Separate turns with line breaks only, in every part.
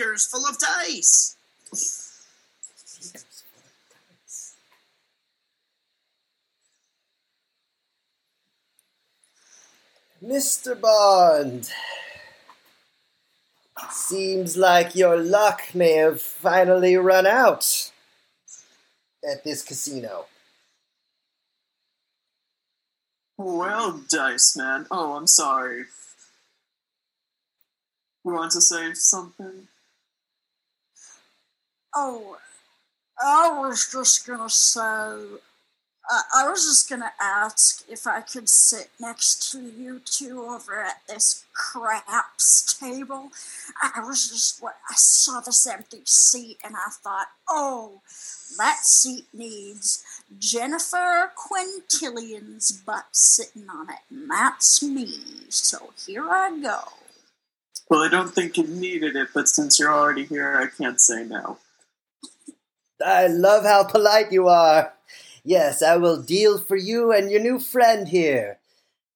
beakers full of dice.
Mr. Bond, seems like your luck may have finally run out at this casino.
Well, Dice Man. Oh, I'm sorry. You want to say something?
Oh, I was just gonna say, I, I was just gonna ask if I could sit next to you two over at this craps table. I was just, I saw this empty seat and I thought, oh, that seat needs Jennifer Quintillion's butt sitting on it, and that's me. So here I go.
Well, I don't think you needed it, but since you're already here, I can't say no.
I love how polite you are. Yes, I will deal for you and your new friend here.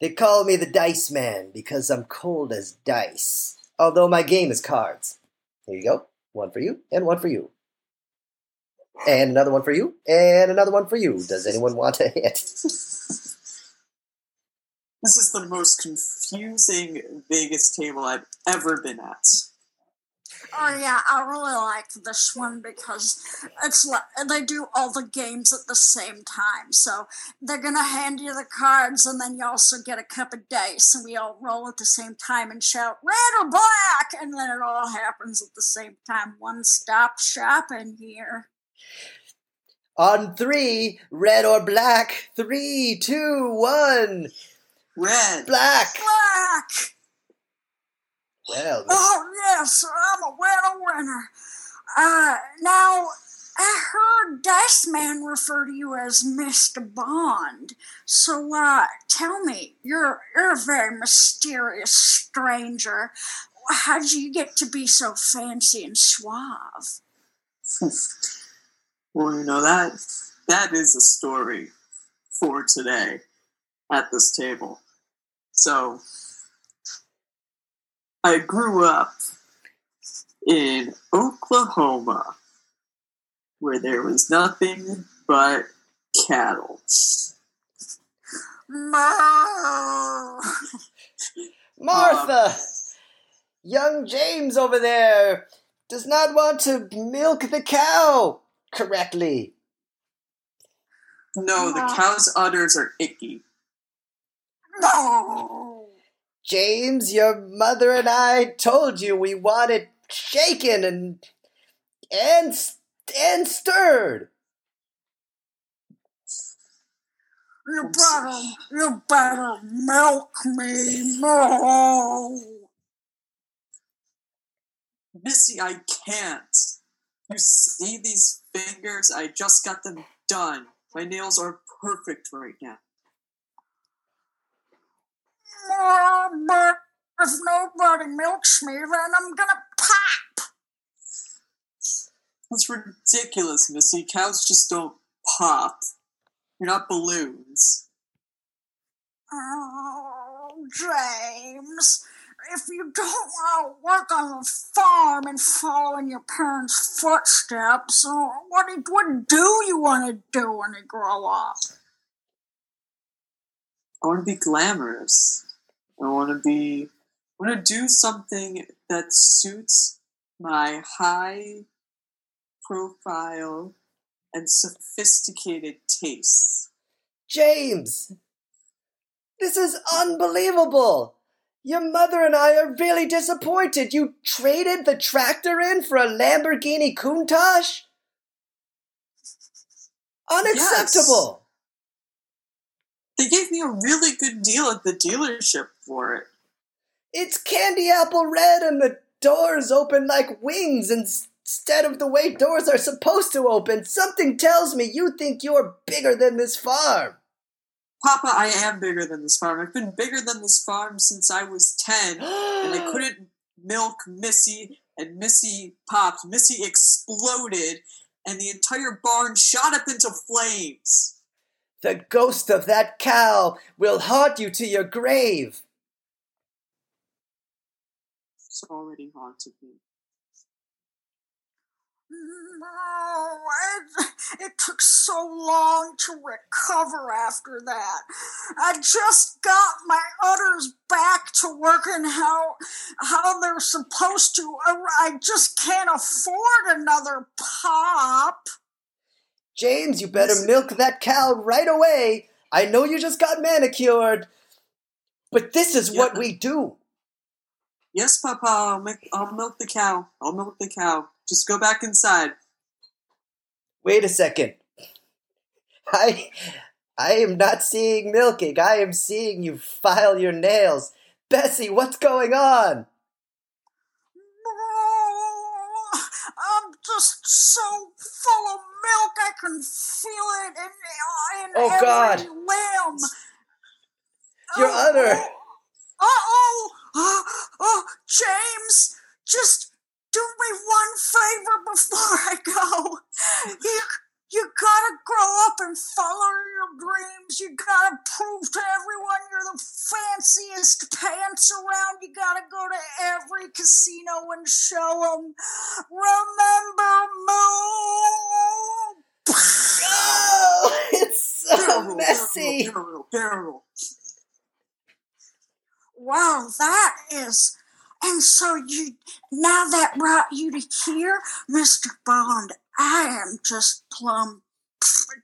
They call me the Dice Man because I'm cold as dice. Although my game is cards. Here you go. One for you and one for you. And another one for you and another one for you. Does anyone want a hit?
This is the most confusing Vegas table I've ever been at.
Oh yeah, I really like this one because it's like they do all the games at the same time. So they're gonna hand you the cards, and then you also get a cup of dice, and we all roll at the same time and shout "red or black," and then it all happens at the same time. One stop shopping here.
On three, red or black. Three, two, one.
Red.
Black.
Black.
Well,
Oh yes, I'm a winner winner. Uh, now I heard Dice Man refer to you as Mr. Bond. So uh, tell me, you're you're a very mysterious stranger. How'd you get to be so fancy and suave?
Well, you know that that is a story for today at this table. So I grew up in Oklahoma where there was nothing but cattle.
No.
Martha! Um, young James over there does not want to milk the cow correctly.
No, the cow's udders are icky.
No.
James, your mother and I told you we want it shaken and and and stirred.
You better, you better milk me.
Missy, I can't. You see these fingers? I just got them done. My nails are perfect right now.
But if nobody milks me, then I'm gonna.
That's ridiculous, Missy. Cows just don't pop. You're not balloons.
Oh, James, if you don't want to work on the farm and follow in your parents' footsteps, uh, what what do you want to do when you grow up?
I want to be glamorous. I want to be. I want to do something that suits my high profile and sophisticated tastes.
James! This is unbelievable! Your mother and I are really disappointed. You traded the tractor in for a Lamborghini Countach? Unacceptable!
They gave me a really good deal at the dealership for it.
It's candy apple red and the doors open like wings ins- instead of the way doors are supposed to open. Something tells me you think you're bigger than this farm.
Papa, I am bigger than this farm. I've been bigger than this farm since I was 10, and I couldn't milk Missy, and Missy popped. Missy exploded, and the entire barn shot up into flames.
The ghost of that cow will haunt you to your grave.
It's already haunted me.
No, it, it took so long to recover after that. I just got my udders back to working how how they're supposed to. I just can't afford another pop.
James, you better milk that cow right away. I know you just got manicured, but this is what we do.
Yes, Papa, I'll, make, I'll milk the cow. I'll milk the cow. Just go back inside.
Wait a second. I I am not seeing milking. I am seeing you file your nails. Bessie, what's going on?
I'm just so full of milk I can feel it in, in
Oh,
every
God.
limb.
Your
Oh,
udder.
Oh, oh, oh, James, just do me one favor before I go. You, you gotta grow up and follow your dreams. You gotta prove to everyone you're the fanciest pants around. You gotta go to every casino and show them. Remember, Moo.
Oh, it's so
Barrel,
messy.
Barrel, barrel.
Wow, that is. And so you now that brought you to here, Mr. Bond. I am just plumb,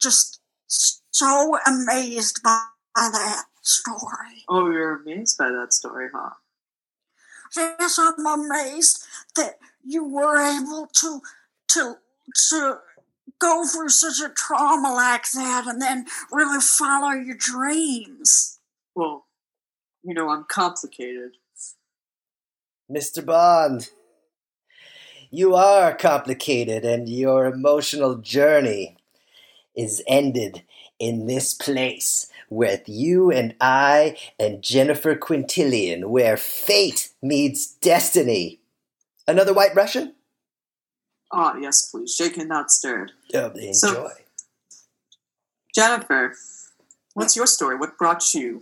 just so amazed by that story.
Oh, you're amazed by that story, huh?
Yes, I'm amazed that you were able to to to go through such a trauma like that and then really follow your dreams.
Well, you know, I'm complicated.
Mr. Bond, you are complicated and your emotional journey is ended in this place with you and I and Jennifer Quintillion, where fate meets destiny. Another white Russian?
Ah, yes, please. Shaken, not stirred.
Oh, enjoy.
So- Jennifer, what's your story? What brought you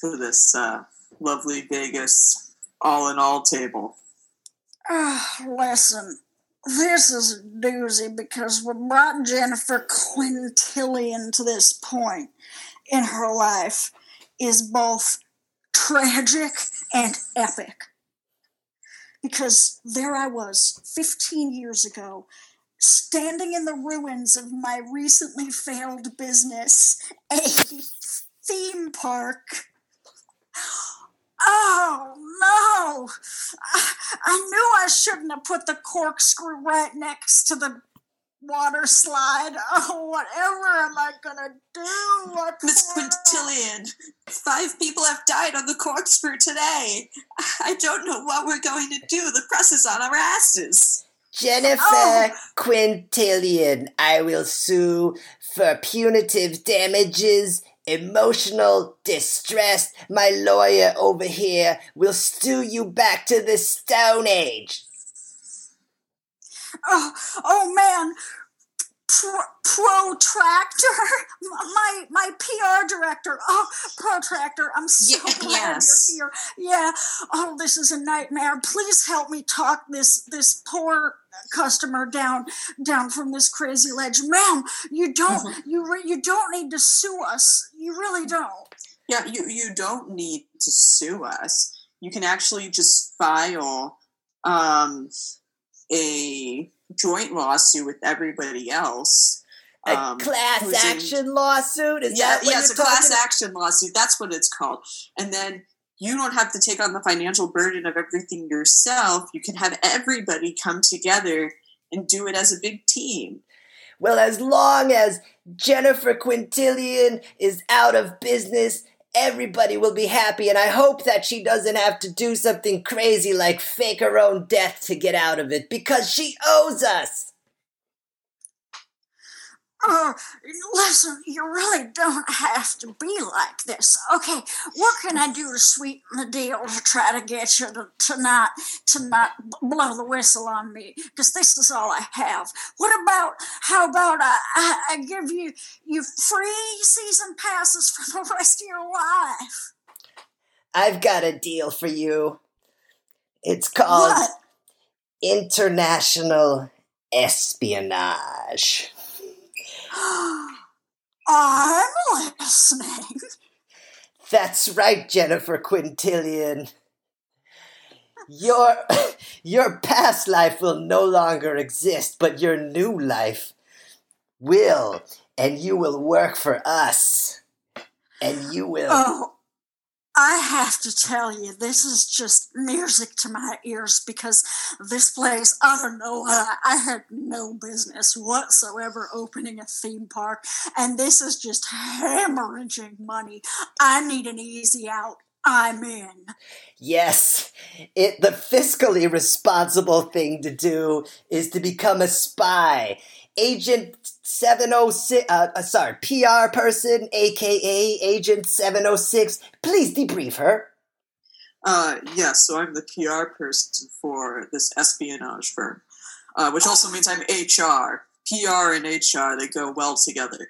to this uh, lovely Vegas all in all table?
Ah, listen, this is a doozy because what brought Jennifer Quintillion to this point in her life is both tragic and epic. Because there I was 15 years ago, standing in the ruins of my recently failed business, a theme park. Oh no! I, I knew I shouldn't have put the corkscrew right next to the water slide. Oh, whatever am I gonna do? What
Miss Quintillion, five people have died on the corkscrew today. I don't know what we're going to do. The press is on our asses.
Jennifer
Oh.
Quintillion, I will sue for punitive damages, emotional distress. My lawyer over here will stew you back to the Stone Age.
Oh, oh man. Pro- protractor, my my PR director. Oh, protractor, I'm so
Ye-
glad
yes.
you're here. Yeah. Oh, this is a nightmare. Please help me talk this this poor customer down down from this crazy ledge, ma'am. You don't you re- you don't need to sue us. You really don't.
Yeah, you, you don't need to sue us. You can actually just file um, a joint lawsuit with everybody else.
A
um,
class
who's in-
action lawsuit? Is
yeah,
that what
yeah, it's a class action lawsuit. That's what it's called. And then you don't have to take on the financial burden of everything yourself. You can have everybody come together and do it as a big team.
Well, as long as Jennifer Quintillion is out of business, everybody will be happy, and I hope that she doesn't have to do something crazy like fake her own death to get out of it, because she owes us.
Oh, listen, you really don't have to be like this. Okay, what can I do to sweeten the deal to try to get you to, to not to not blow the whistle on me? Because this is all I have. What about how about I, I, I give you you free season passes for the rest of your life?
I've got a deal for you. It's called
What?
International espionage.
I'm listening.
That's right, Jennifer Quintillion. Your your past life will no longer exist, but your new life will, and you will work for us. And you will
Oh, I have to tell you, this is just music to my ears because this place, I don't know, I, I had no business whatsoever opening a theme park, and this is just hemorrhaging money. I need an easy out. I'm in.
Yes, it the fiscally responsible thing to do is to become a spy. Agent 706 uh, uh, sorry, PR person aka Agent 706. Please debrief her.
Uh, yes, so I'm the PR person for this espionage firm, uh, which also means I'm HR. PR and HR, they go well together.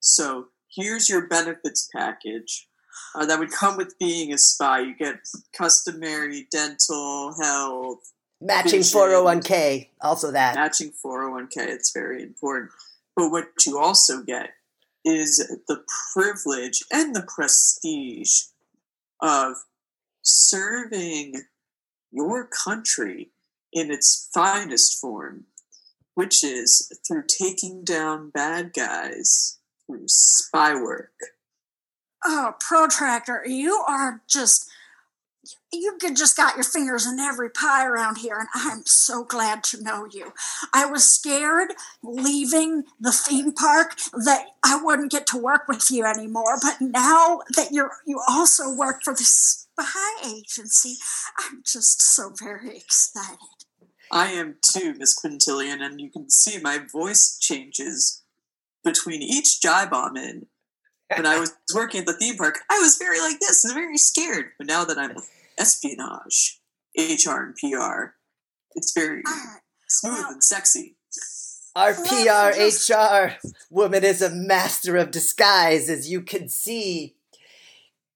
So here's your benefits package. Uh, that would come with being a spy. You get customary dental, health,
Matching 401k, also that.
matching 401k. It's very important. But what you also get is the privilege and the prestige of serving your country in its finest form, which is through taking down bad guys through spy work.
Oh, protractor, you are just. You just got your fingers in every pie around here, and I'm so glad to know you. I was scared leaving the theme park that I wouldn't get to work with you anymore, but now that you're you also work for the spy agency, I'm just so very excited.
I am too, Miss Quintillion, and you can see my voice changes between each jibe I'm in. When I was working at the theme park, I was very like this and very scared. But now that I'm espionage, HR, and PR, it's very smooth and sexy.
Our
Well,
PR HR woman is a master of disguise, as you can see.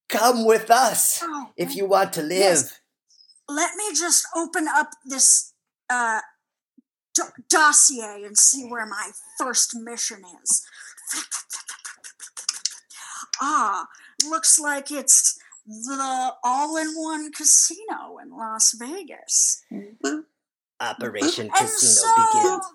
Come with us
oh,
if you want to live.
Yes. let me just open up this uh, do- dossier and see where my first mission is. ah, looks like it's the all-in-one casino in Las Vegas. Mm-hmm.
Operation
And
Casino
so
begins.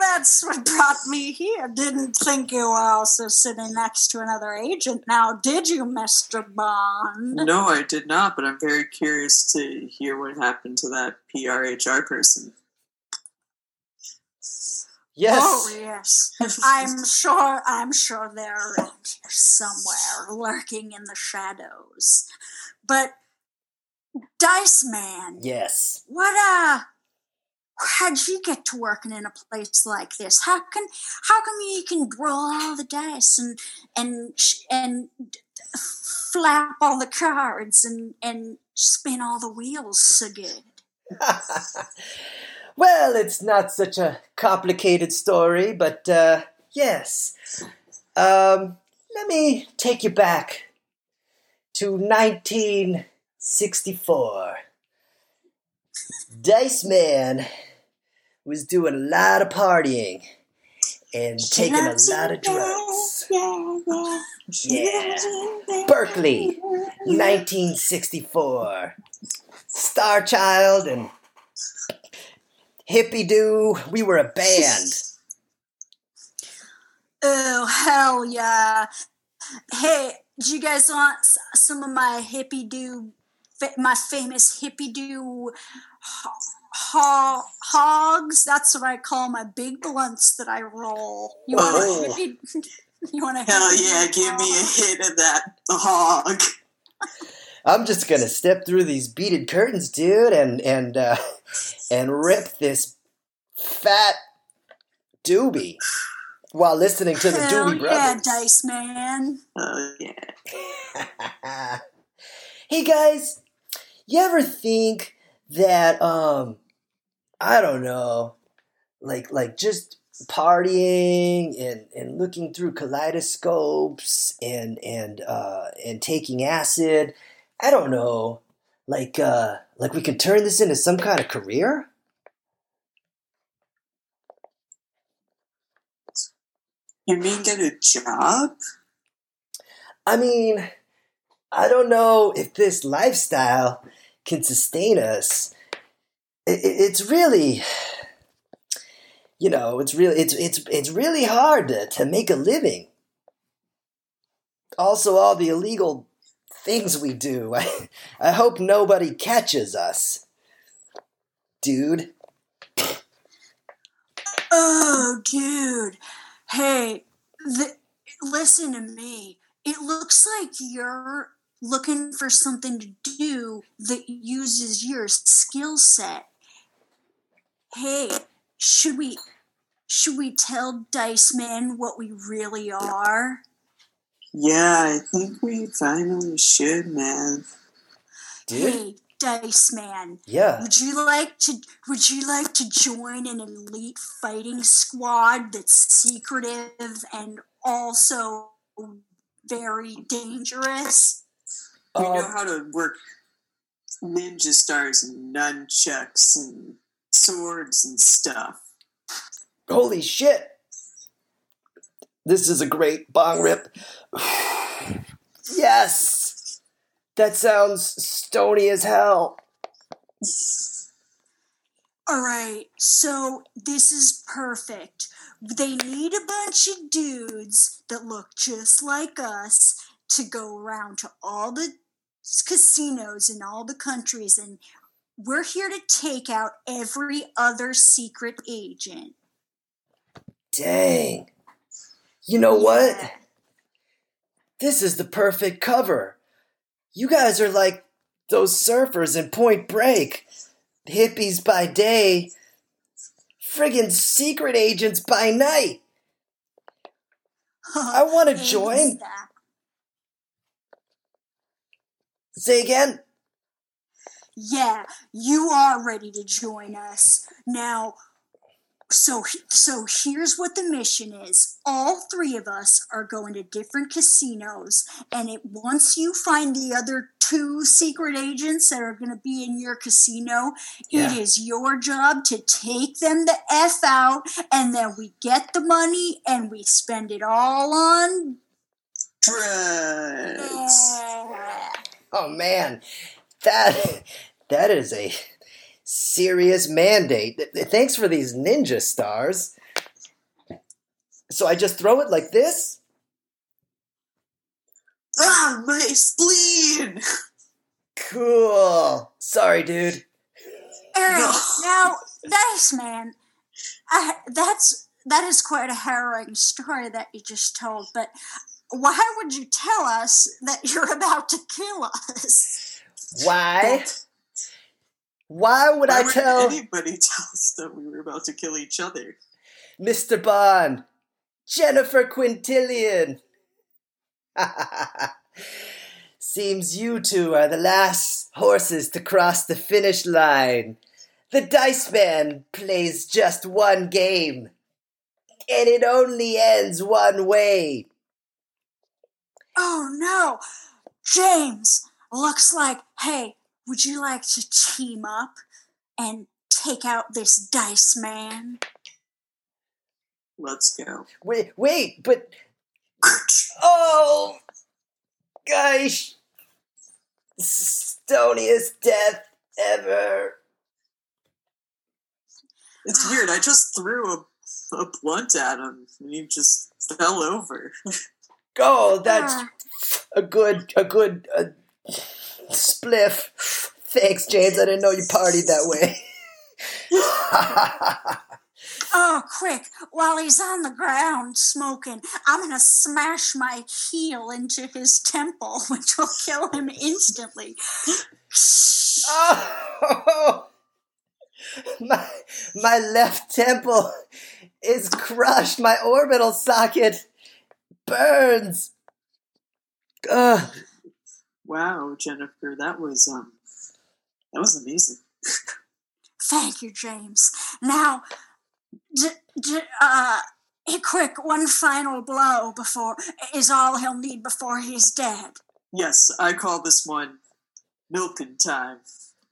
that's what brought me here. Didn't think you were also sitting next to another agent now, did you, Mr. Bond?
No, I did not, but I'm very curious to hear what happened to that PRHR person.
Yes.
Oh yes. I'm sure I'm sure they're around here somewhere, lurking in the shadows. But Dice Man,
Yes.
what uh how'd you get to working in a place like this? How can how come you can roll all the dice and and and flap all the cards and and spin all the wheels so good?
well, it's not such a complicated story, but uh, yes. Um, let me take you back to 1964. Dice Man was doing a lot of partying and taking a lot of drugs.
Yeah.
Berkeley, 1964. Star Child and Hippie Doo. We were a band.
Oh hell yeah! Hey, do you guys want some of my hippie do, my famous hippie do ho- ho- hogs? That's what I call my big blunts that I roll. You want
Oh.
a hippie? You want a
Hell
hippie
yeah,
do
give me a hit of that hog.
I'm just gonna step through these beaded curtains, dude, and and uh, and rip this fat doobie while listening to the
Hell
Doobie
yeah, Dice Man.
Uh, yeah.
hey guys, you ever think that um I don't know, like like just partying and, and looking through kaleidoscopes and and uh and taking acid, I don't know, like uh like we could turn this into some kind of career?
You mean get a job?
I mean, I don't know if this lifestyle can sustain us. It, it, it's really, you know, it's really it's it's it's really hard to, to make a living. Also, all the illegal things we do. I, I hope nobody catches us, dude.
Oh, dude. Hey, the, listen to me. It looks like you're looking for something to do that uses your skill set. Hey, should we should we tell Dice Man what we really are?
Yeah, I think we finally should, man.
Dude?
Hey, Dice Man.
Yeah.
Would you like to would you like to join an elite fighting squad that's secretive and also very dangerous?
We know
Um,
how to work ninja stars and nunchucks and swords and stuff.
holy shit. This is a great bong rip. yes. That sounds stony as hell.
All right, so this is perfect. They need a bunch of dudes that look just like us to go around to all the casinos in all the countries, and we're here to take out every other secret agent.
Dang. You know what? This is the perfect cover. You guys are like those surfers in Point Break. Hippies by day, friggin' secret agents by night. I want to join. Say again?
Yeah, you are ready to join us. Now, so so here's what the mission is. All three of us are going to different casinos and it once you find the other two secret agents that are going to be in your casino,
Yeah.
it is your job to take them the F out and then we get the money and we spend it all on
Drugs.
Yeah.
Oh man, that that is a serious mandate. Th- th- Thanks for these ninja stars. So I just throw it like this?
Ah, my spleen!
Cool. Sorry, dude.
Aaron,
No.
now that's man, I, that's that is quite a harrowing story that you just told. But why would you tell us that you're about to kill us?
Why? Why would
Why
I
would
tell
anybody tell us that we were about to kill each other?
Mr. Bond, Jennifer Quintillion? Seems you two are the last horses to cross the finish line. The Dice Man plays just one game, and it only ends one way.
Oh no, James! Looks like. Hey, would you like to team up and take out this dice man?
Let's go.
Wait, wait, but oh, gosh, stoniest death ever.
It's weird. I just threw a, a blunt at him and he just fell over.
Oh, that's
Ah.
a good, a good uh, spliff. Thanks, James. I didn't know you partied that way.
Oh, quick! While he's on the ground smoking, I'm gonna smash my heel into his temple, which will kill him instantly.
oh, my my left temple is crushed. My orbital socket burns. Ugh.
Wow, Jennifer, that was um, that was amazing.
Thank you, James. Now, d- d- uh, quick, one final blow before is all he'll need before he's dead.
Yes, I call this one milking time.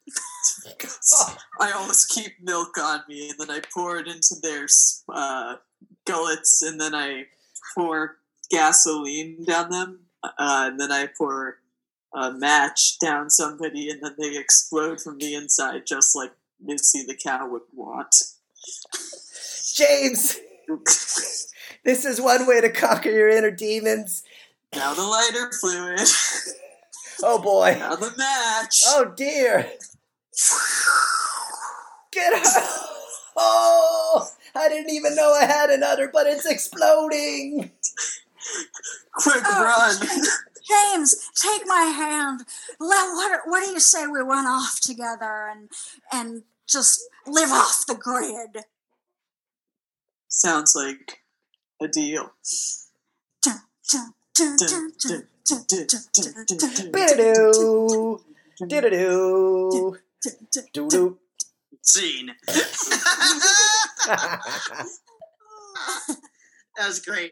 I always keep milk on me, and then I pour it into their uh, gullets, and then I pour gasoline down them, uh, and then I pour a match down somebody, and then they explode from the inside, just like Missy the cow would want.
James, this is one way to conquer your inner demons.
Now the lighter fluid.
Oh boy.
Now the match.
Oh dear. Get her. Oh, I didn't even know I had another, but it's exploding.
Quick
Oh.
run.
James, take my hand. Let, what, what do you say we run off together and and just live off the grid?
Sounds like a deal.
Scene. that was great.